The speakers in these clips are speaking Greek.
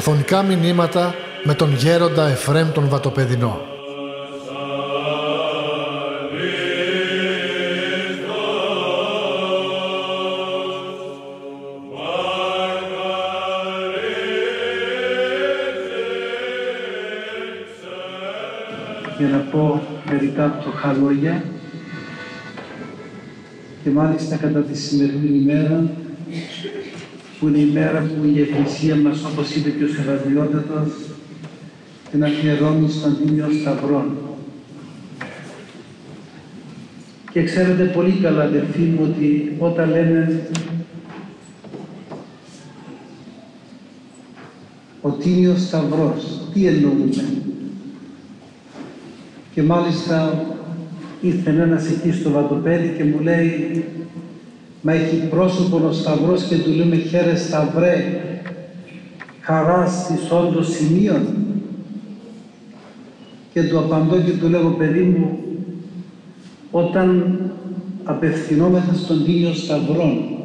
Αφωνικά μηνύματα με τον γέροντα Εφρέμ τον Βατοπεδινό. για να πω μερικά φτωχά λόγια και μάλιστα κατά τη σημερινή ημέρα που είναι η μέρα που η Εκκλησία μας, όπως είπε και ο Σεβασμιότατος, την αφιερώνει στον Τίμιο Σταυρών. Και ξέρετε πολύ καλά, αδερφοί μου, ότι όταν λέμε ο Τίμιος Σταυρός, τι εννοούμε; Και μάλιστα ήρθε ένας εκεί στο βατοπέδι και μου λέει Μα έχει πρόσωπο ο Σταυρός και του λέμε χαίρε Σταυρέ, χαράς της όντως σημείων. Και του απαντώ και του λέω παιδί μου, όταν απευθυνόμεθα στον Τίλιο Σταυρών,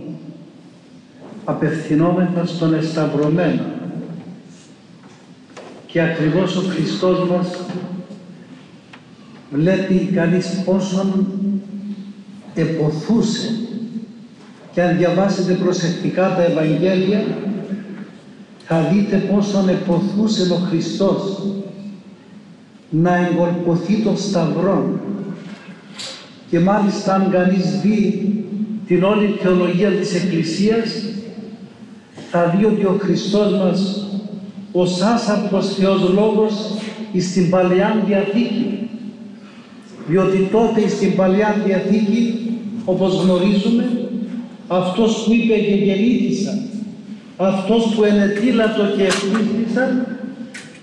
απευθυνόμεθα στον Εσταυρωμένο. Και ακριβώς ο Χριστός μας βλέπει κανείς πόσον εποθούσε και αν διαβάσετε προσεκτικά τα Ευαγγέλια θα δείτε πόσον εποθούσε ο Χριστός να εγκολποθεί το σταυρό και μάλιστα αν κανείς δει την όλη θεολογία της Εκκλησίας θα δει ότι ο Χριστός μας ως άσαπτος Θεός Λόγος στην Παλαιά Διαθήκη. Διότι τότε στην Παλαιά Διαθήκη όπως γνωρίζουμε αυτός που είπε και γεννήθησαν, αυτός που ενετήλατο και ευχήθησαν,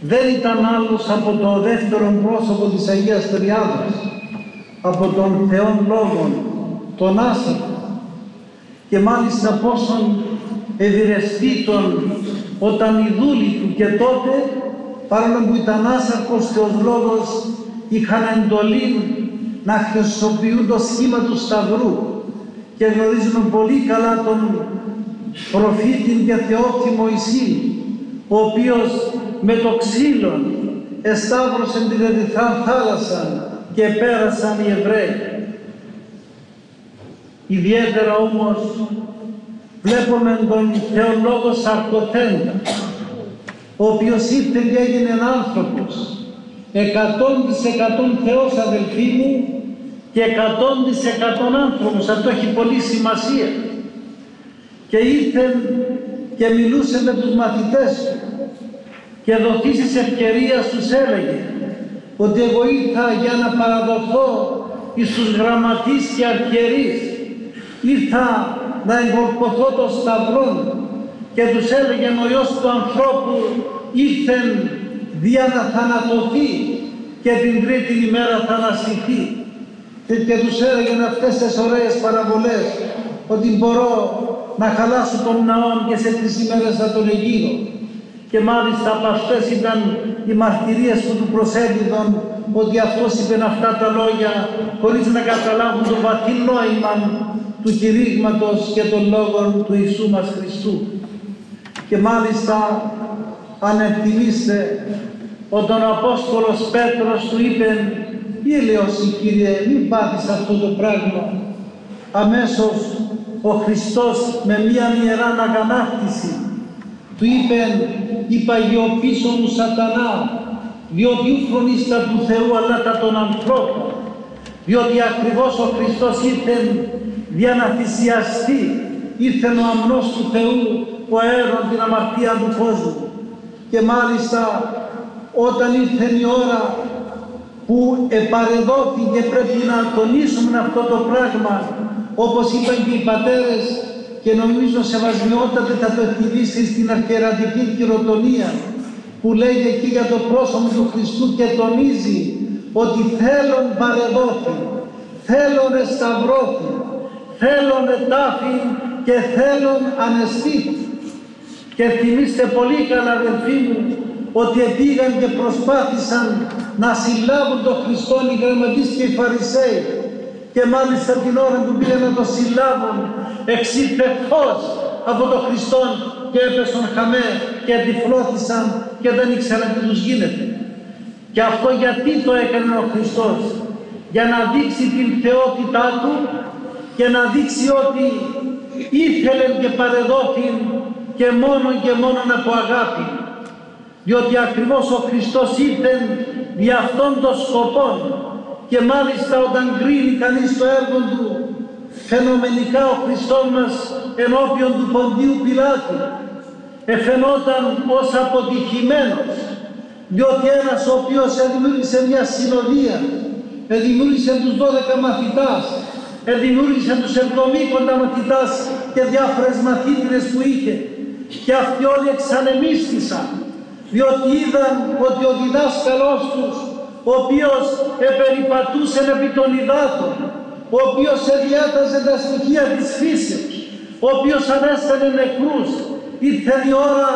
δεν ήταν άλλος από το δεύτερο πρόσωπο της Αγίας Τριάδας, από τον Θεόν Λόγον, τον Άσαπο. Και μάλιστα πόσον ευηρεστήτων όταν οι δούλοι του και τότε, παρόλο που ήταν άσαρκος Θεός Λόγος, είχαν εντολή να χρησιμοποιούν το σχήμα του Σταυρού και γνωρίζουμε πολύ καλά τον προφήτη και Θεόφθη Μωυσή, ο οποίος με το ξύλο εσταύρωσε την Ερυθρά θάλασσα και πέρασαν οι Εβραίοι. Ιδιαίτερα όμως βλέπουμε τον θεολόγο Σαρκοθέντα, ο οποίος ήρθε και έγινε άνθρωπος, εκατόν της εκατόν Θεός αδελφοί μου, και εκατόν εκατόν άνθρωπους. Αυτό έχει πολύ σημασία. Και ήρθε και μιλούσε με τους μαθητές του και δοθήσεις ευκαιρίας τους έλεγε ότι εγώ ήρθα για να παραδοθώ εις τους γραμματείς και αρχιερείς. Ήρθα να εγκορποθώ το σταυρό και τους έλεγε ο Υιός του ανθρώπου ήρθεν δια να θανατωθεί και την τρίτη ημέρα θα αναστηθεί και τους έλεγαν αυτές τις ωραίες παραβολές ότι μπορώ να χαλάσω τον ναό και σε τρεις ημέρες θα τον εγείρω. Και μάλιστα από αυτές ήταν οι μαρτυρίες που του προσέδιδαν ότι αυτός είπε αυτά τα λόγια χωρίς να καταλάβουν το βαθύ νόημα του κηρύγματος και των λόγων του Ιησού μας Χριστού. Και μάλιστα αν εκτιμήστε όταν ο Απόστολος Πέτρος του είπε Ήλιος Κύριε, μην πάθεις αυτό το πράγμα. Αμέσως ο Χριστός με μία ιερά αγανάκτηση του είπε «Υπαγιοποιήσω μου σατανά, διότι ου τα του Θεού αλλά τα των ανθρώπων, διότι ακριβώς ο Χριστός ήρθε για να θυσιαστεί, ήρθε ο αμνός του Θεού που αέρον την αμαρτία του κόσμου. Και μάλιστα όταν ήρθε η ώρα που επαρεδόθηκε πρέπει να τονίσουμε αυτό το πράγμα όπως είπαν και οι πατέρες και νομίζω σεβασμιότατα θα το εκτιμήσει στην αρχαιρατική χειροτονία που λέει εκεί για το πρόσωπο του Χριστού και τονίζει ότι θέλουν παρεδόθη, θέλουν εσταυρώθη, θέλουν ετάφη και θέλουν ανεστή. Και θυμίστε πολύ καλά αδελφοί μου ότι πήγαν και προσπάθησαν να συλλάβουν τον Χριστό οι γραμματείς και οι Φαρισαίοι και μάλιστα την ώρα που πήγαν να το συλλάβουν εξήλθε φως από τον Χριστό και έπεσαν χαμέ και τυφλώθησαν και δεν ήξεραν τι τους γίνεται. Και αυτό γιατί το έκανε ο Χριστός. Για να δείξει την θεότητά Του και να δείξει ότι ήθελε και παρεδόθη και μόνο και μόνο από αγάπη. Διότι ακριβώς ο Χριστός ήρθε για αυτόν τον σκοπό και μάλιστα όταν κρίνει κανείς το έργο του φαινομενικά ο Χριστός μας ενώπιον του Ποντίου Πιλάτου εφαινόταν ως αποτυχημένος. Διότι ένας ο οποίος δημιούργησε μια συνοδεία δημιούργησε τους 12 μαθητάς δημιούργησε τους 70 μαθητάς και διάφορες μαθήτρες που είχε. Και αυτοί όλοι εξανεμίστησαν διότι είδαν ότι ο διδάσκαλός τους ο οποίος επεριπατούσε επί των υδάτων ο οποίος εδιάταζε τα στοιχεία της φύσεως ο οποίος ανέστανε νεκρούς ήρθε η ώρα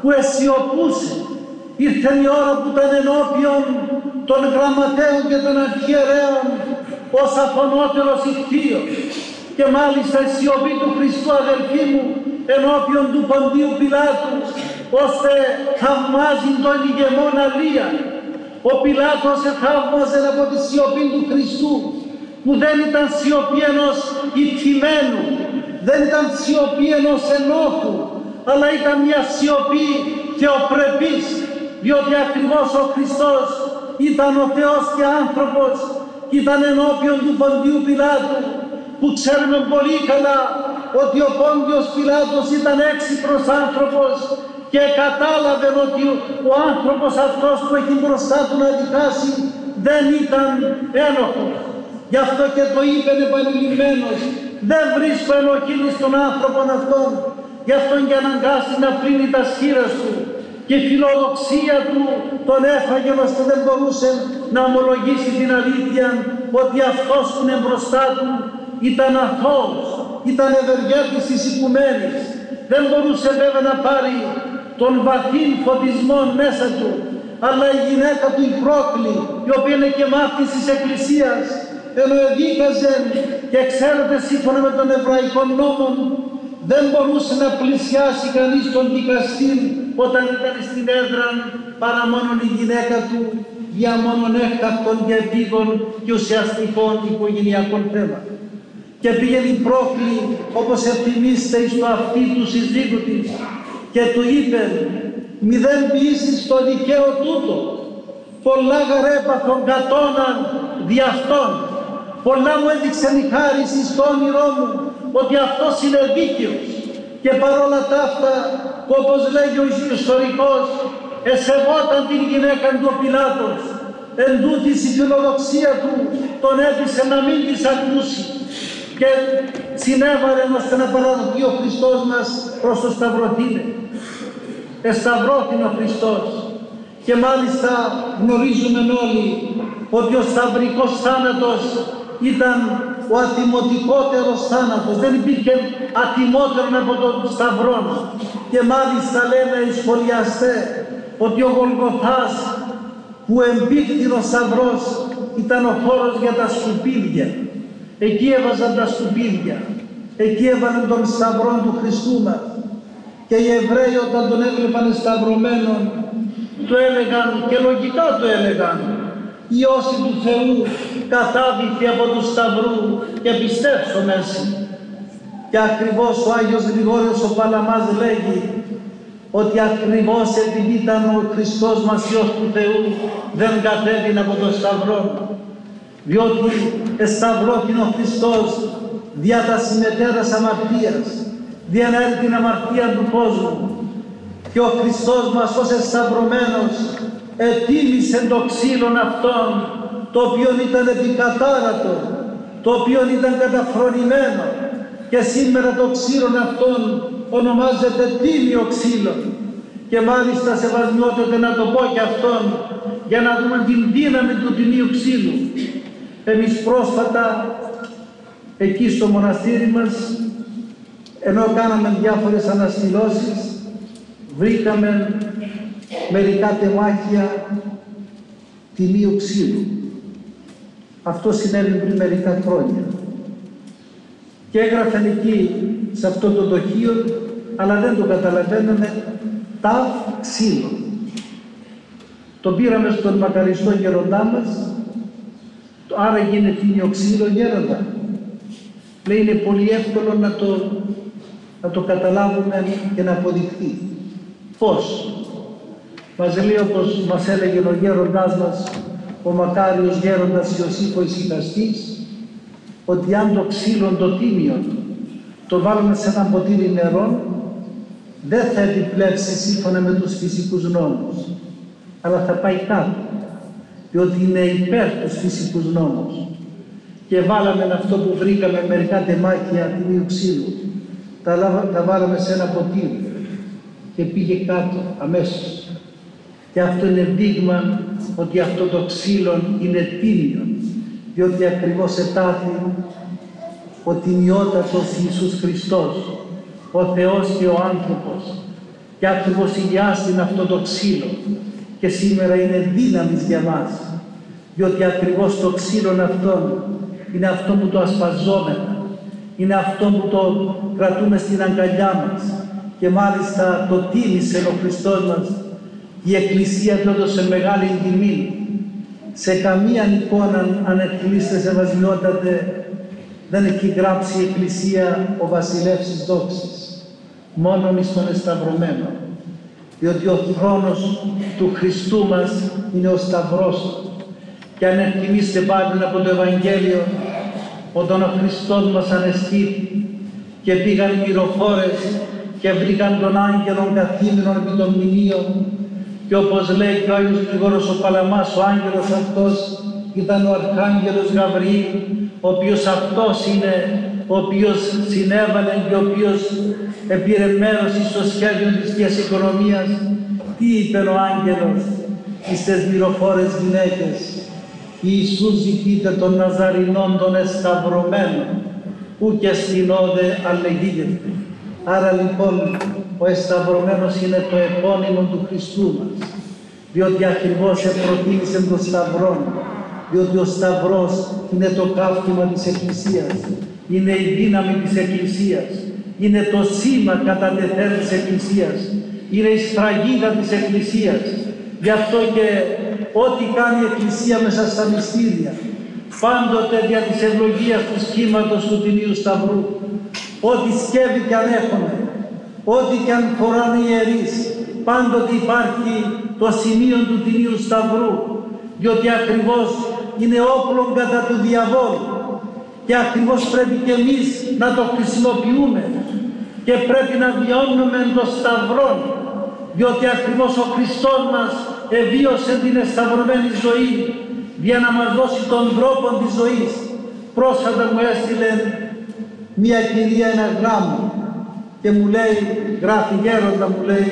που αισιοπούσε ήρθε η ώρα που ήταν ενώπιον των γραμματέων και των αρχιερέων ως αφωνότερος ηχθείος. Και μάλιστα η σιωπή του Χριστού αδελφοί μου ενώπιον του Ποντίου Πιλάτους ώστε θαυμάζει τον ηγεμόν Αλία. Ο Πιλάτος θαύμαζε από τη σιωπή του Χριστού που δεν ήταν σιωπή ενός ηττημένου, δεν ήταν σιωπή ενός ενόχου, αλλά ήταν μια σιωπή θεοπρεπής, διότι ακριβώς ο Χριστός ήταν ο Θεός και άνθρωπος και ήταν ενώπιον του Ποντίου Πιλάτου που ξέρουμε πολύ καλά ότι ο Πόντιος Πιλάτος ήταν έξυπνος άνθρωπος και κατάλαβε ότι ο άνθρωπος αυτός που έχει μπροστά του να δικάσει δεν ήταν ένοχος. Γι' αυτό και το είπε επανειλημμένος. Δεν βρίσκω ενοχή στον άνθρωπο αυτόν. Γι' αυτόν και αναγκάσει να πλύνει τα σχήρας του. Και η φιλοδοξία του τον έφαγε ώστε δεν μπορούσε να ομολογήσει την αλήθεια ότι αυτός που είναι μπροστά του ήταν αθώος, ήταν ευεργέτης της οικουμένης. Δεν μπορούσε βέβαια να πάρει τον βαθύ φωτισμό μέσα του, αλλά η γυναίκα του η πρόκλη, η οποία είναι και μάθης της Εκκλησίας, ενώ εδίκαζε και ξέρετε σύμφωνα με τον Εβραϊκό νόμο δεν μπορούσε να πλησιάσει κανείς τον δικαστή όταν ήταν στην έδρα παρά μόνο η γυναίκα του για μόνον έκτακτων και επίγων και ουσιαστικών οικογενειακών θέματων. Και πήγαινε η πρόκλη όπως ευθυμίστε στο αυτί του συζύγου της και του είπε μηδέν ποιήσεις το δικαίω τούτο. Πολλά γαρέπαθον κατώναν δι' αυτόν. Πολλά μου έδειξε η χάρη στο όνειρό μου ότι αυτός είναι δίκαιος. Και παρόλα τα αυτά όπως λέγει ο ιστορικός εσεβόταν την γυναίκα του ο Πιλάτος. Εν τούτης η φιλοδοξία του τον έπεισε να μην της ακούσει. Και συνέβαλε ώστε να παραδοθεί ο Χριστός μας προς το σταυρωτήνε. Εσταυρώθην ο Χριστός και μάλιστα γνωρίζουμε όλοι ότι ο σταυρικός θάνατος ήταν ο ατιμωτικότερος θάνατος. Δεν υπήρχε ατιμότερο από τον σταυρό. Και μάλιστα λένε οι σχολιαστές ότι ο Γολγοθάς που εμπίχθη ο σταυρός ήταν ο χώρος για τα σκουπίδια. Εκεί έβαζαν τα σκουπίδια. Εκεί έβαλαν τον σταυρό του Χριστού μας. Και οι Εβραίοι όταν τον έβλεπαν σταυρωμένον το έλεγαν και λογικά το έλεγαν Υιώση του Θεού κατάβηκε από τους Σταυρούς και πιστέψω μέσα. Και ακριβώς ο Άγιος Γρηγόριος ο Παλαμάς λέγει ότι ακριβώς επειδή ήταν ο Χριστός μας Υιός του Θεού δεν κατέβηνε από το Σταυρό διότι εσταυρώθηκε ο Χριστός δια τα συμμετέρας αμαρτίας δια να την αμαρτία του κόσμου. Και ο Χριστός μας ως εσταυρωμένος ετίμησε το ξύλο αυτόν το οποίο ήταν επικατάρατο, το οποίο ήταν καταφρονημένο. Και σήμερα το ξύλο αυτόν ονομάζεται τίμιο ξύλο και μάλιστα σεβασμιότατε να το πω και αυτόν για να δούμε την δύναμη του τιμίου ξύλου. Εμείς πρόσφατα εκεί στο μοναστήρι μας ενώ κάναμε διάφορες αναστηλώσεις βρήκαμε μερικά τεμάχια τιμίου ξύλου. Αυτό συνέβη πριν μερικά χρόνια. Και έγραφαν εκεί σε αυτό το δοχείο, αλλά δεν το καταλαβαίνανε, ταφ ξύλο. Το πήραμε στον μακαριστό γεροντά μας, άρα γίνεται ο ξύλο γέροντα. Λέει είναι πολύ εύκολο να το, να το καταλάβουμε και να αποδειχθεί. Πώς. Μας λέει όπως μας έλεγε ο γέροντάς μας, ο μακάριος γέροντας Ιωσήφ ο ότι αν το ξύλο το τίμιο το βάλουμε σε ένα ποτήρι νερό, δεν θα επιπλέψει σύμφωνα με τους φυσικούς νόμους, αλλά θα πάει κάτω, διότι είναι υπέρ τους φυσικούς νόμους. Και βάλαμε αυτό που βρήκαμε μερικά τεμάκια τιμίου ξύλου, τα, τα βάλαμε σε ένα ποτήρι και πήγε κάτω αμέσως. Και αυτό είναι δείγμα ότι αυτό το ξύλο είναι τίμιο, διότι ακριβώς ετάθη ο τιμιότατος Ιησούς Χριστός, ο Θεός και ο άνθρωπος. Και ακριβώς υγιάστην αυτό το ξύλο. Και σήμερα είναι δύναμης για μας διότι ακριβώς το ξύλο αυτό είναι αυτό που το ασπαζόμεθα είναι αυτό που το κρατούμε στην αγκαλιά μας και μάλιστα το τίμησε ο Χριστός μας η Εκκλησία του έδωσε μεγάλη τιμή σε καμία εικόνα αν εκτιμήσετε σεβασμιότατε δεν έχει γράψει η Εκκλησία ο βασιλεύς της δόξης, μόνον εις τον εσταυρωμένο. Διότι ο χρόνος του Χριστού μας είναι ο Σταυρός. Και αν εκτιμήσετε πάντων από το Ευαγγέλιο, όταν ο Χριστός μας ανεστήθη και πήγαν οι μυροφόρες και βρήκαν τον άγγελο καθήμενον επί των μνημείων και όπως λέει και ο Άγιος Γρηγόρος ο Παλαμάς, ο άγγελος αυτός ήταν ο Αρχάγγελος Γαβριήλ, ο οποίος αυτός είναι, ο οποίος συνέβαλε και ο οποίος πήρε μέρος στο σχέδιο της Θείας Οικονομίας. Τι είπε ο άγγελος στις μυροφόρες γυναίκες; Ιησού ζητείτε των Ναζαρινών των εσταυρωμένων, ού και στην όδε αλληλεγγύεται. Άρα λοιπόν ο εσταυρωμένος είναι το επώνυμο του Χριστού μας, διότι ακριβώς επροτίμησε τον Σταυρό διότι ο Σταυρός είναι το καύτημα της Εκκλησίας, είναι η δύναμη της Εκκλησίας, είναι το σήμα κατά τεθέν της Εκκλησίας, είναι η σφραγίδα της Εκκλησίας. Γι' αυτό και ό,τι κάνει η Εκκλησία μέσα στα μυστήρια, πάντοτε δια της ευλογίας του σχήματος του Τιμίου Σταυρού, ό,τι σκεύη και αν έχουν, ό,τι και αν φοράνε οι ιερείς, πάντοτε υπάρχει το σημείο του Τιμίου Σταυρού, διότι ακριβώς είναι όπλο κατά του διαβόλου και ακριβώς πρέπει και εμείς να το χρησιμοποιούμε και πρέπει να βιώνουμε το σταυρό διότι ακριβώς ο Χριστός μας εβίωσε την εσταυρωμένη ζωή για να μας δώσει τον τρόπο της ζωής. Πρόσφατα μου έστειλε μια κυρία ένα γράμμα και μου λέει, γράφει γέροντα μου λέει,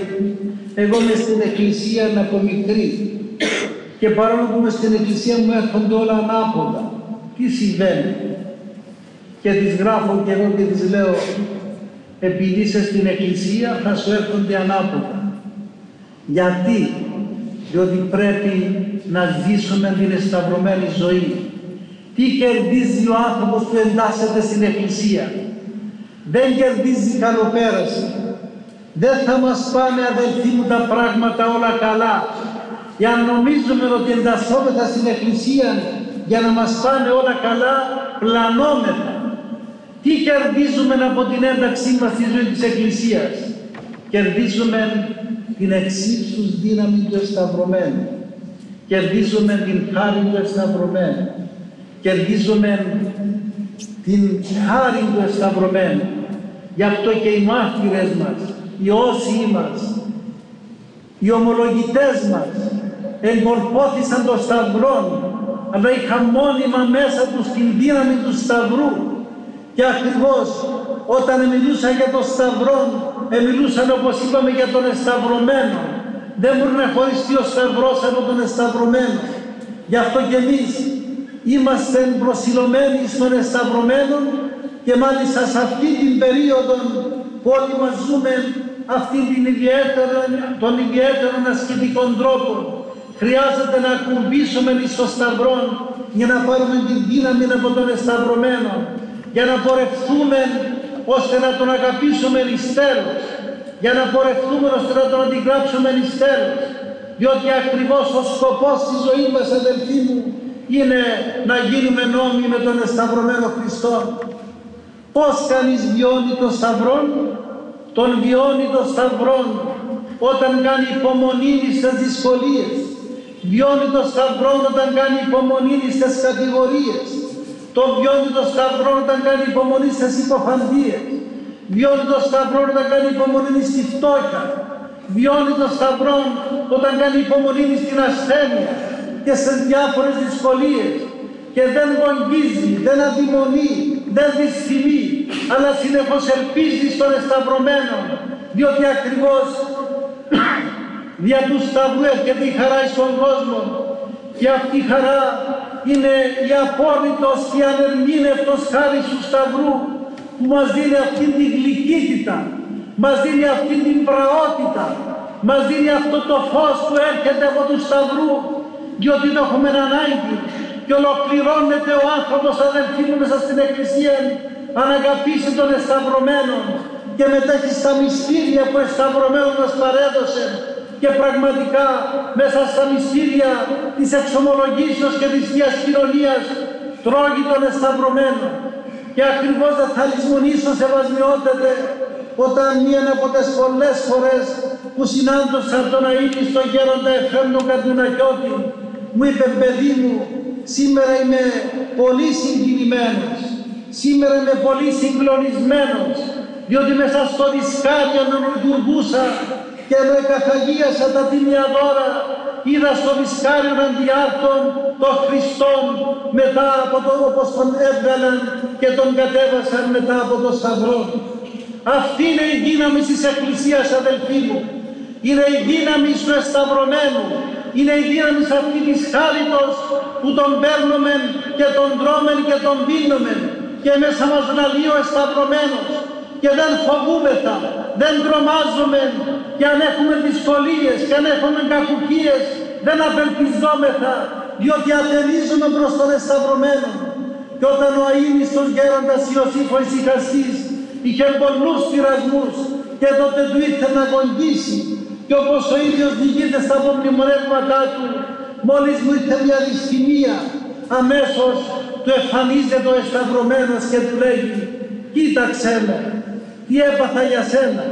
εγώ είμαι στην εκκλησία από μικρή και παρόλο που είμαι στην εκκλησία μου έρχονται όλα ανάποδα. Τι συμβαίνει; Και τις γράφω και εγώ και τις λέω επειδή είσαι στην εκκλησία θα σου έρχονται ανάποδα. Γιατί; Διότι πρέπει να ζήσουμε την εσταυρωμένη ζωή. Τι κερδίζει ο άνθρωπος που εντάσσεται στην εκκλησία; Δεν κερδίζει καλοπέραση. Δεν θα μας πάνε αδελφοί μου τα πράγματα όλα καλά για να νομίζουμε ότι εντασσόμεθα στην Εκκλησία για να μας πάνε όλα καλά, πλανόμεθα. Τι κερδίζουμε από την ένταξή μας στη ζωή της Εκκλησίας; Κερδίζουμε την εξίσους δύναμη του εσταυρωμένου. Κερδίζουμε την χάρη του εσταυρωμένου. Κερδίζουμε την χάρη του εσταυρωμένου. Γι' αυτό και οι μάρτυρες μας, οι όσοι μας, οι ομολογητές μας, εγκορπώθησαν το σταυρό, αλλά είχαν μόνιμα μέσα τους την δύναμη του σταυρού. Και ακριβώς όταν μιλούσαν για το σταυρό, μιλούσαν όπως είπαμε για τον εσταυρωμένο. Δεν μπορεί να χωριστεί ο σταυρός από τον εσταυρωμένο. Γι' αυτό και εμείς είμαστε προσιλωμένοι στον εσταυρωμένο και μάλιστα σε αυτή την περίοδο που όλοι μας ζούμε αυτή την ιδιαίτερη, των ιδιαίτερων ασκητικών τρόπων Χρειάζεται να κουμπίσουμε στο σταυρό για να πάρουμε την δύναμη από τον εσταυρωμένο, για να πορευθούμε ώστε να τον αγαπήσουμε εις τέλος. για να πορευτούμε ώστε να τον αντιγράψουμε εις τέλος. Διότι ακριβώς ο σκοπός της ζωής μας αδελφοί μου είναι να γίνουμε νόμοι με τον εσταυρωμένο Χριστό. Πώς κανείς βιώνει τον σταυρό, τον βιώνει τον σταυρό όταν κάνει υπομονή στις δυσκολίες. Βιώνει τον σταυρό όταν κάνει υπομονή στις κατηγορίες. Το βιώνει τον σταυρό όταν κάνει υπομονή στις υποφαντίες. Βιώνει τον σταυρό όταν κάνει υπομονή στη φτώχεια. Βιώνει τον σταυρό όταν κάνει υπομονή στην ασθένεια και σε διάφορες δυσκολίες και δεν γονγίζει, δεν αδειμονεί, δεν δυστημεί, αλλά συνεχώς ελπίζει στον εσταυρωμένο, διότι ακριβώς δια του σταυρού έρχεται η χαρά στον κόσμο και αυτή η χαρά είναι η απόλυτος και η ανερμήνευτος χάρη του σταυρού που μας δίνει αυτή την γλυκύτητα, μας δίνει αυτή την πραότητα, μας δίνει αυτό το φως που έρχεται από του σταυρού διότι το έχουμε ανάγκη και ολοκληρώνεται ο άνθρωπος αδελφοί μου μέσα στην Εκκλησία αν αγαπήσει τον εσταυρωμένο και μετέχει στα μυστήρια που εσταυρωμένος μας παρέδωσε και πραγματικά μέσα στα μυστήρια της εξομολογήσεως και της Θείας Κοινωνίας τρώγει τον εσταυρωμένο και ακριβώς δεν θα λησμονήσω σεβασμιότατε όταν μία από τις πολλές φορές που συνάντωσα τον Αΐνη στον γέροντα Εφραίμ τον Καντουνακιώτη μου είπε παιδί μου σήμερα είμαι πολύ συγκινημένος. Σήμερα είμαι πολύ συγκλονισμένος διότι μέσα στο δισκάριο να λειτουργούσα και ενώ εκαθαγίασα τα τίμια δώρα είδα στο δισκάριο αντιάρτων τον Χριστόν μετά από το όπως τον έβγαλαν και τον κατέβασαν μετά από το σταυρό. Αυτή είναι η δύναμη της Εκκλησίας αδελφοί μου. Είναι η δύναμη του εσταυρωμένου. Είναι η δύναμη αυτή της χάριτος που τον παίρνουμε και τον τρώμεν και τον δίνουμε και μέσα μας λαλεί ο εσταυρωμένος και δεν φοβούμεθα, δεν τρομάζουμε και αν έχουμε δυσκολίες και αν έχουμε κακουχίες δεν απελπιζόμεθα διότι ατενίζουμε προς τον εσταυρωμένο. Και όταν ο αείμιστος γέροντας Ιωσήφ ο Ισυχαστής είχε πολλούς πειρασμούς και τότε του ήρθε να κοντήσει και όπως ο ίδιος διηγείται στα απομνημονεύματά του μόλις μου ήρθε μια δυστημία αμέσως του εμφανίζεται ο εσταυρωμένος και του λέει κοίταξε με τι έπαθα για σένα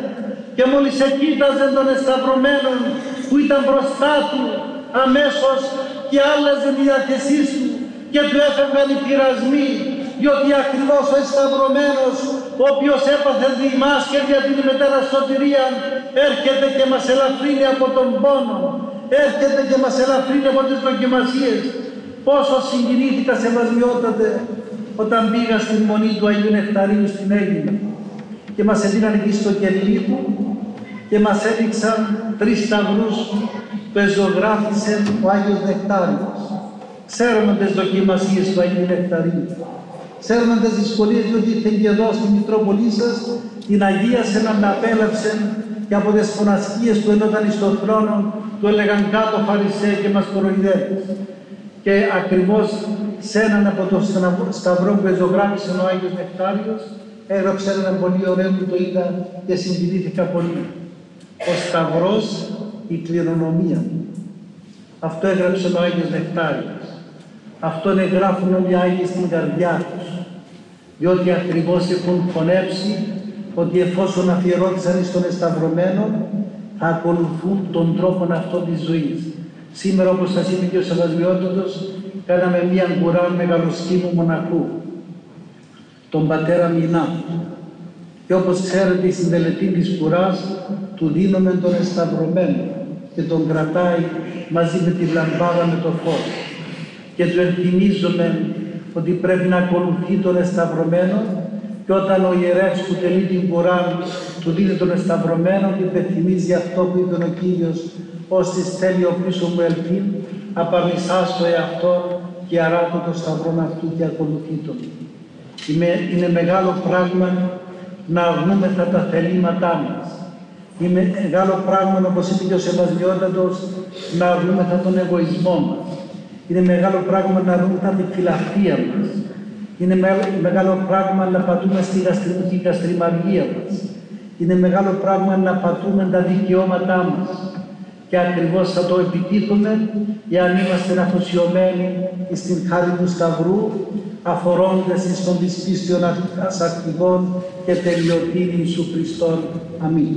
και μόλις εκείταζε τον εσταυρωμένο που ήταν μπροστά του αμέσως και άλλαζε τη διάθεσή του και του έφευγαν οι πειρασμοί διότι ακριβώς ο εσταυρωμένος ο οποίος έπαθε δημάς και για την μετέρα σωτηρία έρχεται και μας ελαφρύνει από τον πόνο έρχεται και μας ελαφρύνει από τις δοκιμασίες. Πόσο συγκινήθηκα σεβασμιότατε όταν πήγα στην μονή του Αγίου Νεκταρίου στην Αίγυπτο και μας έδιναν εκεί στο κελί του και μας έδειξαν τρεις σταυρούς που εζωγράφησε ο Άγιος Νεκτάριος. Ξέρουμε τις δοκιμασίες του Αγίου Νεκταρίου. Ξέρουμε τις δυσκολίες διότι ήρθε και εδώ στη Μητρόπολή σας την Αγία σε να απέλαψε και από τις φωνασκίες που ενόταν στον θρόνο του έλεγαν κάτω Φαρισέ και μας κοροϊδεύεις. Και ακριβώς σε έναν από το σταυρό που εζωγράφησε ο Άγιος Νεκτάριος έγραψε ένα πολύ ωραίο που το είδα και συγκινήθηκα πολύ. Ο Σταυρός, η κληρονομία. Αυτό έγραψε ο Άγιος Νεκτάριος. Αυτό γράφουν όλοι οι Άγιοι στην καρδιά τους. Διότι ακριβώς έχουν φωνέψει ότι εφόσον αφιερώθησαν στον εσταυρωμένο, θα ακολουθούν τον τρόπο αυτό της ζωής. Σήμερα, όπως σας είπε και ο Σεβασμιότατος, κάναμε μία κουρά μεγαλοσκήμου μοναχού τον πατέρα Μινά. Και όπως ξέρετε η συντελετή της κουράς του δίνουμε τον εσταυρωμένο και τον κρατάει μαζί με τη λαμπάδα με το φως και του ενθυμίζουμε ότι πρέπει να ακολουθεί τον εσταυρωμένο και όταν ο ιερεύς που τελεί την κουρά του δίνει τον εσταυρωμένο και υπενθυμίζει αυτό που είπε ο Κύριος «Όσοι θέλει ο πίσω μου ελπίν, απαμισάς στο εαυτό και αράτω το σταυρό αυτού και ακολουθεί τον». Είναι μεγάλο πράγμα να αρνούμεθα τα θελήματά μας. Είναι μεγάλο πράγμα, όπως είπε και ο Σεβασμιότατος, να αρνούμεθα τον εγωισμό μας. Είναι μεγάλο πράγμα να αρνούμεθα τη φιλαυτία μας. Είναι μεγάλο πράγμα να πατούμε στη γαστριμαργία μας. Είναι μεγάλο πράγμα να πατούμε τα δικαιώματά μας. Και ακριβώς θα το επιτύχουμε εάν είμαστε αφοσιωμένοι στην χάρη του Σταυρού αφορώντες εις των δυσπίστιων ακτιβών και τελειωτήνην σου Χριστόν. Αμήν.